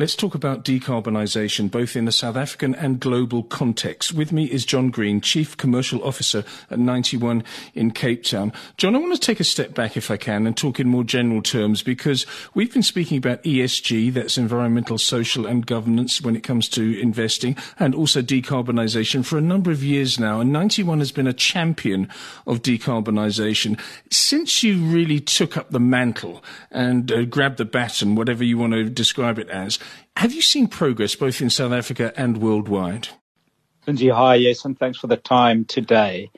Let's talk about decarbonisation, both in the South African and global context. With me is John Green, Chief Commercial Officer at Ninety One in Cape Town. John, I want to take a step back, if I can, and talk in more general terms, because we've been speaking about ESG, that's environmental, social, and governance when it comes to investing, and also decarbonisation for a number of years now. And Ninety One has been a champion of decarbonisation. Since you really took up the mantle and uh, grabbed the baton, whatever you want to describe it as, have you seen progress both in South Africa and worldwide? Lindsay, hi, yes, and thanks for the time today.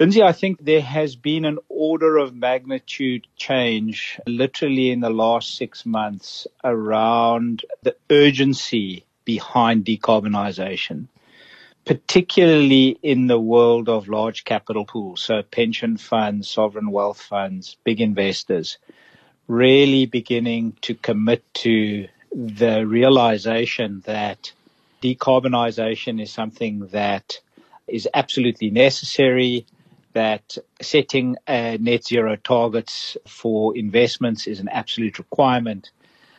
Lindsay, I think there has been an order of magnitude change literally in the last six months around the urgency behind decarbonisation, particularly in the world of large capital pools, so pension funds, sovereign wealth funds, big investors, really beginning to commit to the realization that decarbonisation is something that is absolutely necessary, that setting net zero targets for investments is an absolute requirement,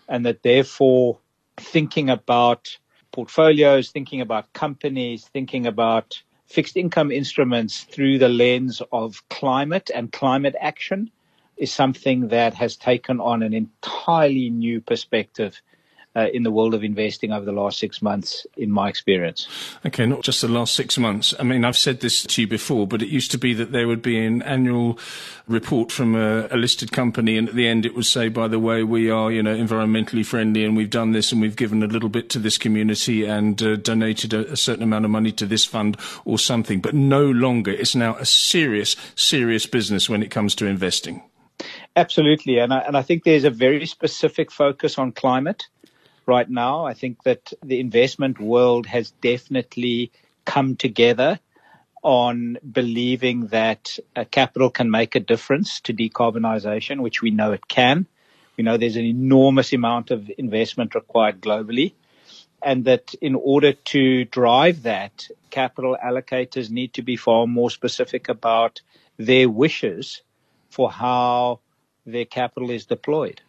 and that therefore thinking about portfolios, thinking about companies, thinking about fixed income instruments through the lens of climate and climate action is something that has taken on an entirely new perspective uh, in the world of investing over the last six months, in my experience. Okay, not just the last six months. I mean, I've said this to you before, but it used to be that there would be an annual report from a, a listed company, and at the end it would say, by the way, we are, you know, environmentally friendly, and we've done this, and we've given a little bit to this community, and uh, donated a, a certain amount of money to this fund or something. But no longer. It's now a serious, serious business when it comes to investing. Absolutely, and I, and I think there's a very specific focus on climate right now. I think that the investment world has definitely come together on believing that uh, capital can make a difference to decarbonisation, which we know it can. We know there's an enormous amount of investment required globally. And that in order to drive that, capital allocators need to be far more specific about their wishes for how their capital is deployed.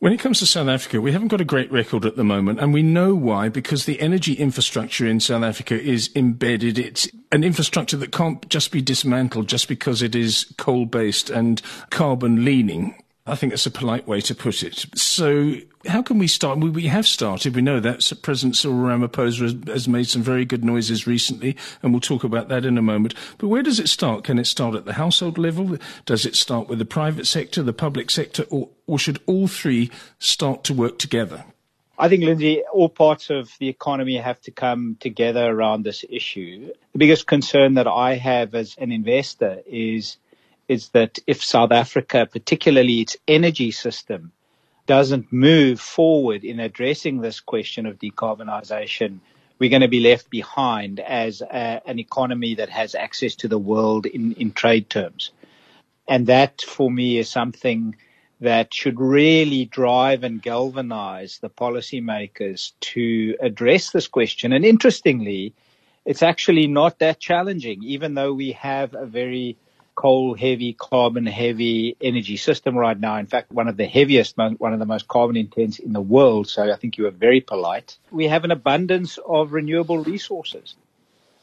When it comes to South Africa, we haven't got a great record at the moment, and we know why, because the energy infrastructure in South Africa is embedded. It's an infrastructure that can't just be dismantled just because it is coal based and carbon leaning. I think that's a polite way to put it. So, how can we start? We, we have started. We know that President Cyril Ramaphosa has, has, made some very good noises recently, and we'll talk about that in a moment. But where does it start? Can it start at the household level? Does it start with the private sector, the public sector, or, or should all three start to work together? I think, Lindsay, all parts of the economy have to come together around this issue. The biggest concern that I have as an investor is is that if South Africa, particularly its energy system, doesn't move forward in addressing this question of decarbonisation, we're going to be left behind as a, an economy that has access to the world in, in trade terms. And that for me is something that should really drive and galvanize the policymakers to address this question. And interestingly, it's actually not that challenging, even though we have a very coal heavy, carbon heavy energy system right now. In fact, one of the heaviest, one of the most carbon intense in the world. So I think you were very polite. We have an abundance of renewable resources.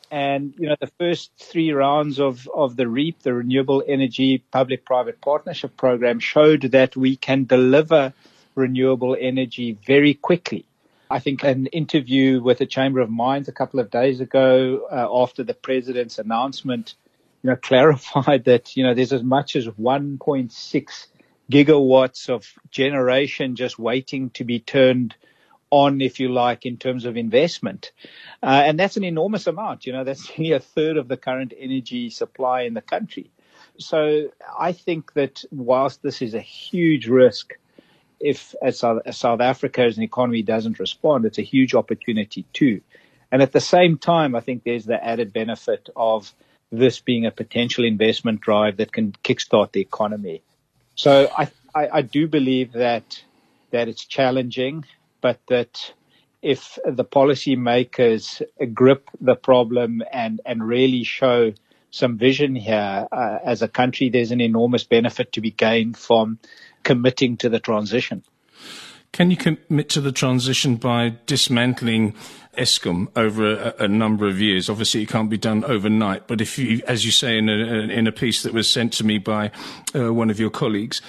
And, you know, the first three rounds of, of the REAP, the Renewable Energy Public Private Partnership Program showed that we can deliver renewable energy very quickly. I think an interview with the Chamber of Mines a couple of days ago uh, after the president's announcement you know, clarified that, you know, there's as much as 1.6 gigawatts of generation just waiting to be turned on, if you like, in terms of investment. Uh, and that's an enormous amount. You know, that's nearly a third of the current energy supply in the country. So I think that whilst this is a huge risk, if as South, as South Africa as an economy doesn't respond, it's a huge opportunity too. And at the same time, I think there's the added benefit of this being a potential investment drive that can kickstart the economy. So I, I, I do believe that that it's challenging, but that if the policymakers grip the problem and, and really show some vision here uh, as a country. There's an enormous benefit to be gained from committing to the transition. Can you commit to the transition by dismantling Eskom over a, a, number of years? Obviously, it can't be done overnight, but if you, as you say in a, in a piece that was sent to me by uh, one of your colleagues,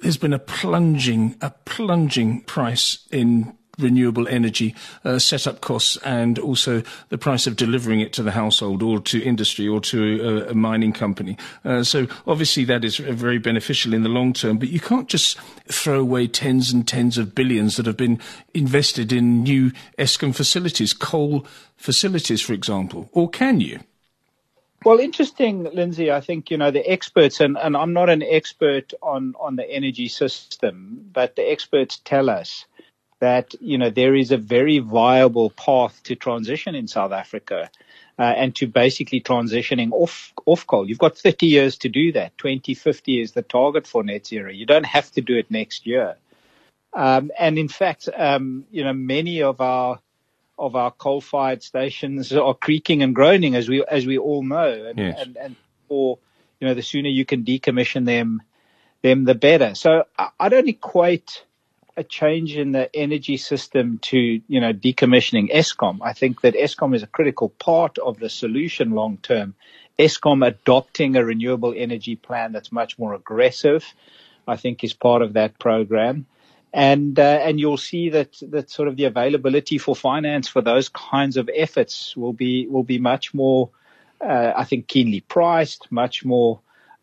there's been a plunging, a plunging price in renewable energy uh, setup costs and also the price of delivering it to the household or to industry or to a, a mining company. Uh, so obviously that is very beneficial in the long term, but you can't just throw away tens and tens of billions that have been invested in new Eskom facilities, coal facilities, for example, or can you? Well, interesting, Lindsay. I think, you know, the experts, and, and I'm not an expert on, on the energy system, but the experts tell us that you know there is a very viable path to transition in South Africa. Uh, and to basically transitioning off off coal. You've got 30 years to do that. 2050 is the target for net zero. You don't have to do it next year. Um, and in fact, um, you know, many of our of our coal-fired stations are creaking and groaning, as we as we all know. And, yes. and, and for you know, the sooner you can decommission them, them the better. So I, I don't equate a change in the energy system to, you know, decommissioning Eskom. I think that Eskom is a critical part of the solution long term. Eskom adopting a renewable energy plan that's much more aggressive, I think is part of that program. And, uh, and you'll see that, that sort of the availability for finance for those kinds of efforts will be, will be much more, uh, I think keenly priced, much more,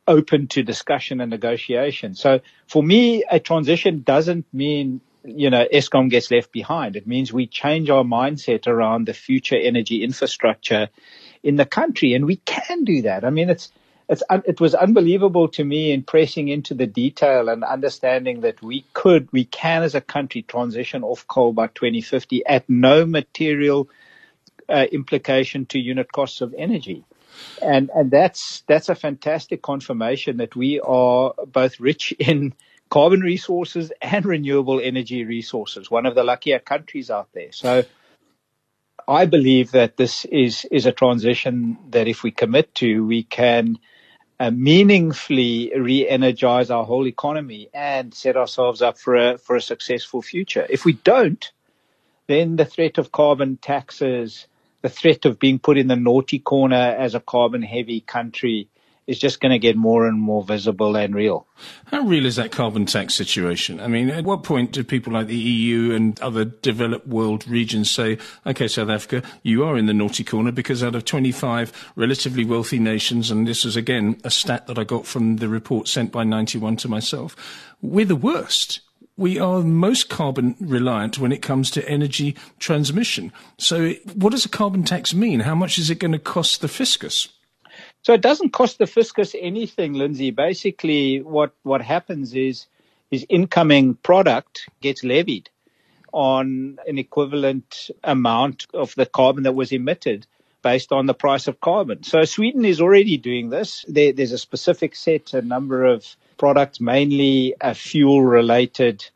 open to discussion and negotiation. So for me, a transition doesn't mean, you know, Eskom gets left behind. It means we change our mindset around the future energy infrastructure in the country. And we can do that. I mean, it's, it's, it was unbelievable to me in pressing into the detail and understanding that we could, we can as a country transition off coal by 2050 at no material uh, implication to unit costs of energy and and that's that's a fantastic confirmation that we are both rich in carbon resources and renewable energy resources. One of the luckier countries out there. So. I believe that this is is a transition that if we commit to, we can uh, meaningfully re-energize our whole economy and set ourselves up for a for a successful future. If we don't, then the threat of carbon taxes, the threat of being put in the naughty corner as a carbon heavy country is just going to get more and more visible and real. How real is that carbon tax situation? I mean, at what point do people like the EU and other developed world regions say, okay, South Africa, you are in the naughty corner because out of 25 relatively wealthy nations, and this is again a stat that I got from the report sent by 91 to myself, we're the worst we are most carbon reliant when it comes to energy transmission. So, what does a carbon tax mean? How much is it going to cost the fiscus? So, it doesn't cost the fiscus anything, Lindsay. Basically, what, what happens is his incoming product gets levied on an equivalent amount of the carbon that was emitted based on the price of carbon. So Sweden is already doing this. There, there's a specific set, a number of products, mainly fuel related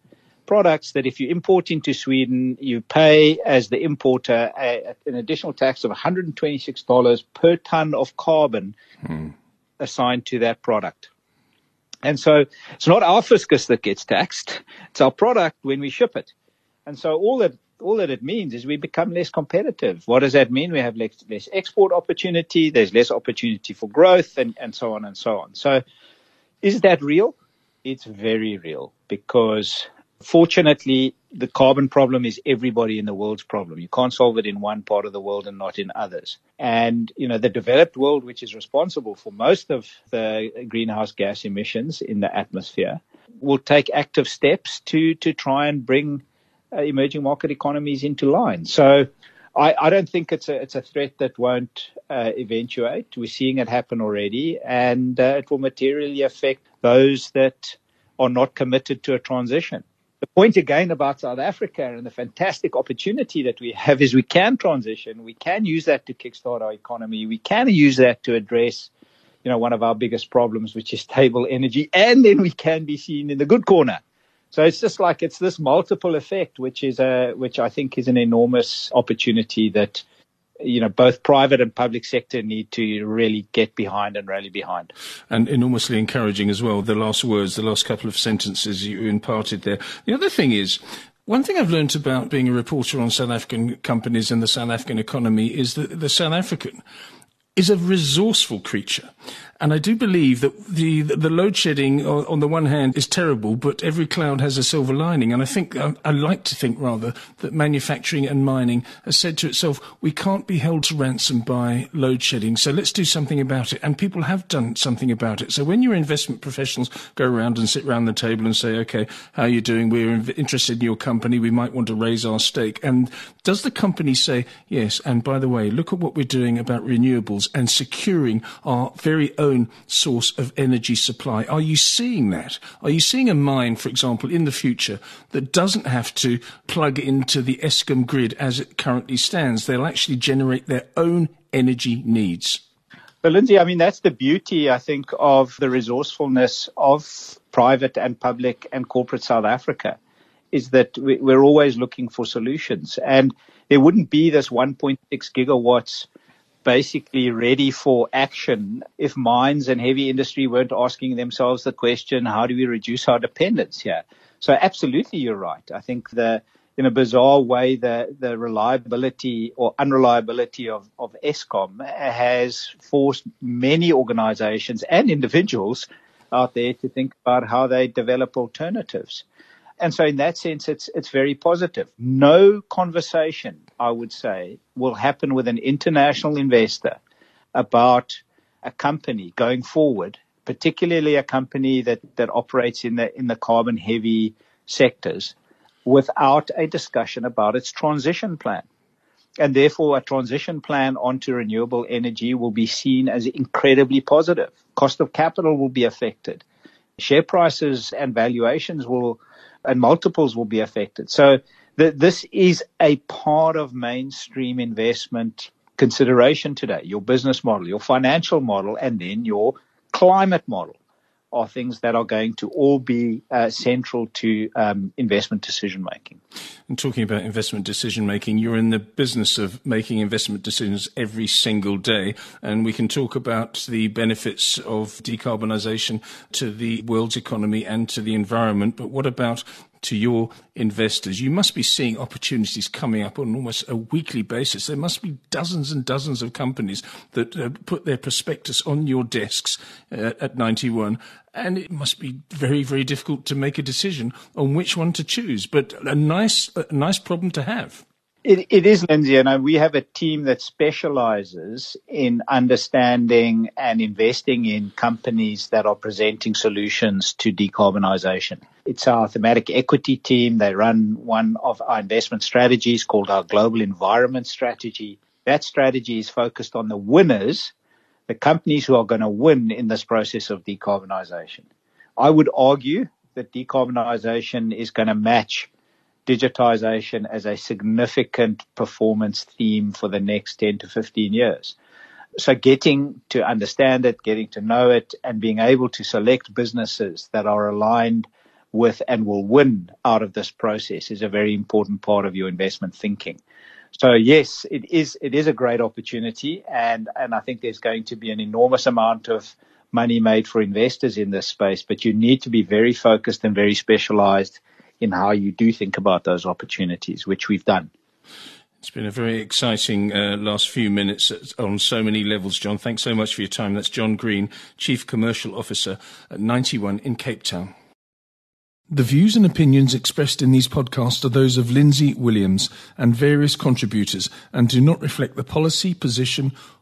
products that if you import into Sweden, you pay as the importer a, an additional tax of $126 per ton of carbon hmm. assigned to that product. And so it's not our fiscus that gets taxed. It's our product when we ship it. And so all that all that it means is we become less competitive. What does that mean? We have less, less export opportunity. There's less opportunity for growth and, and so on and so on. So is that real? It's very real because fortunately the carbon problem is everybody in the world's problem. You can't solve it in one part of the world and not in others. And, you know, the developed world, which is responsible for most of the greenhouse gas emissions in the atmosphere, will take active steps to, to try and bring uh, emerging market economies into line. So I, I, don't think it's a it's a threat that won't uh, eventuate. We're seeing it happen already, and uh, it will materially affect those that are not committed to a transition. The point again about South Africa and the fantastic opportunity that we have is we can transition. We can use that to kickstart our economy. We can use that to address, you know, one of our biggest problems, which is stable energy. And then we can be seen in the good corner so it's just like it's this multiple effect, which is a which I think is an enormous opportunity that you know, both private and public sector need to really get behind and rally behind. And enormously encouraging as well, the last words, the last couple of sentences you imparted there. The other thing is, one thing I've learned about being a reporter on South African companies and the South African economy is that the South African is a resourceful creature. And I do believe that the, the load shedding, on the one hand, is terrible, but every cloud has a silver lining. And I think, I, I like to think rather, that manufacturing and mining has said to itself, we can't be held to ransom by load shedding, so let's do something about it. And people have done something about it. So when your investment professionals go around and sit around the table and say, okay, how are you doing? We're interested in your company. We might want to raise our stake. And does the company say, yes, and by the way, look at what we're doing about renewables and securing our very own source of energy supply. Are you seeing that? Are you seeing a mine, for example, in the future that doesn't have to plug into the Eskom grid as it currently stands? They'll actually generate their own energy needs. But Lindsay, I mean, that's the beauty, I think, of the resourcefulness of private and public and corporate South Africa is that we're always looking for solutions. And there wouldn't be this 1.6 gigawatts basically ready for action if mines and heavy industry weren't asking themselves the question, how do we reduce our dependence here? So absolutely, you're right. I think the, in a bizarre way, the, the reliability or unreliability of, of Eskom has forced many organizations and individuals out there to think about how they develop alternatives. And so in that sense, it's, it's very positive. No conversation, I would say, will happen with an international investor about a company going forward, particularly a company that, that operates in the, in the carbon heavy sectors without a discussion about its transition plan. And therefore a transition plan onto renewable energy will be seen as incredibly positive. Cost of capital will be affected. Share prices and valuations will and multiples will be affected. So th- this is a part of mainstream investment consideration today. Your business model, your financial model, and then your climate model are things that are going to all be uh, central to um, investment decision making. And talking about investment decision making, you're in the business of making investment decisions every single day. And we can talk about the benefits of decarbonisation to the world's economy and to the environment. But what about to your investors. You must be seeing opportunities coming up on almost a weekly basis. There must be dozens and dozens of companies that uh, put their prospectus on your desks uh, at 91. And it must be very, very difficult to make a decision on which one to choose. But a nice, a nice problem to have. It, it is, Lindsay, and we have a team that specializes in understanding and investing in companies that are presenting solutions to decarbonization. It's our thematic equity team. They run one of our investment strategies called our global environment strategy. That strategy is focused on the winners, the companies who are going to win in this process of decarbonization. I would argue that decarbonization is going to match digitization as a significant performance theme for the next 10 to 15 years. So getting to understand it, getting to know it, and being able to select businesses that are aligned with and will win out of this process is a very important part of your investment thinking. So yes, it is, it is a great opportunity and, and I think there's going to be an enormous amount of money made for investors in this space, but you need to be very focused and very specialized in how you do think about those opportunities, which we've done. It's been a very exciting uh, last few minutes on so many levels, John. Thanks so much for your time. That's John Green, Chief Commercial Officer at 91 in Cape Town. The views and opinions expressed in these podcasts are those of Lindsay Williams and various contributors and do not reflect the policy, position,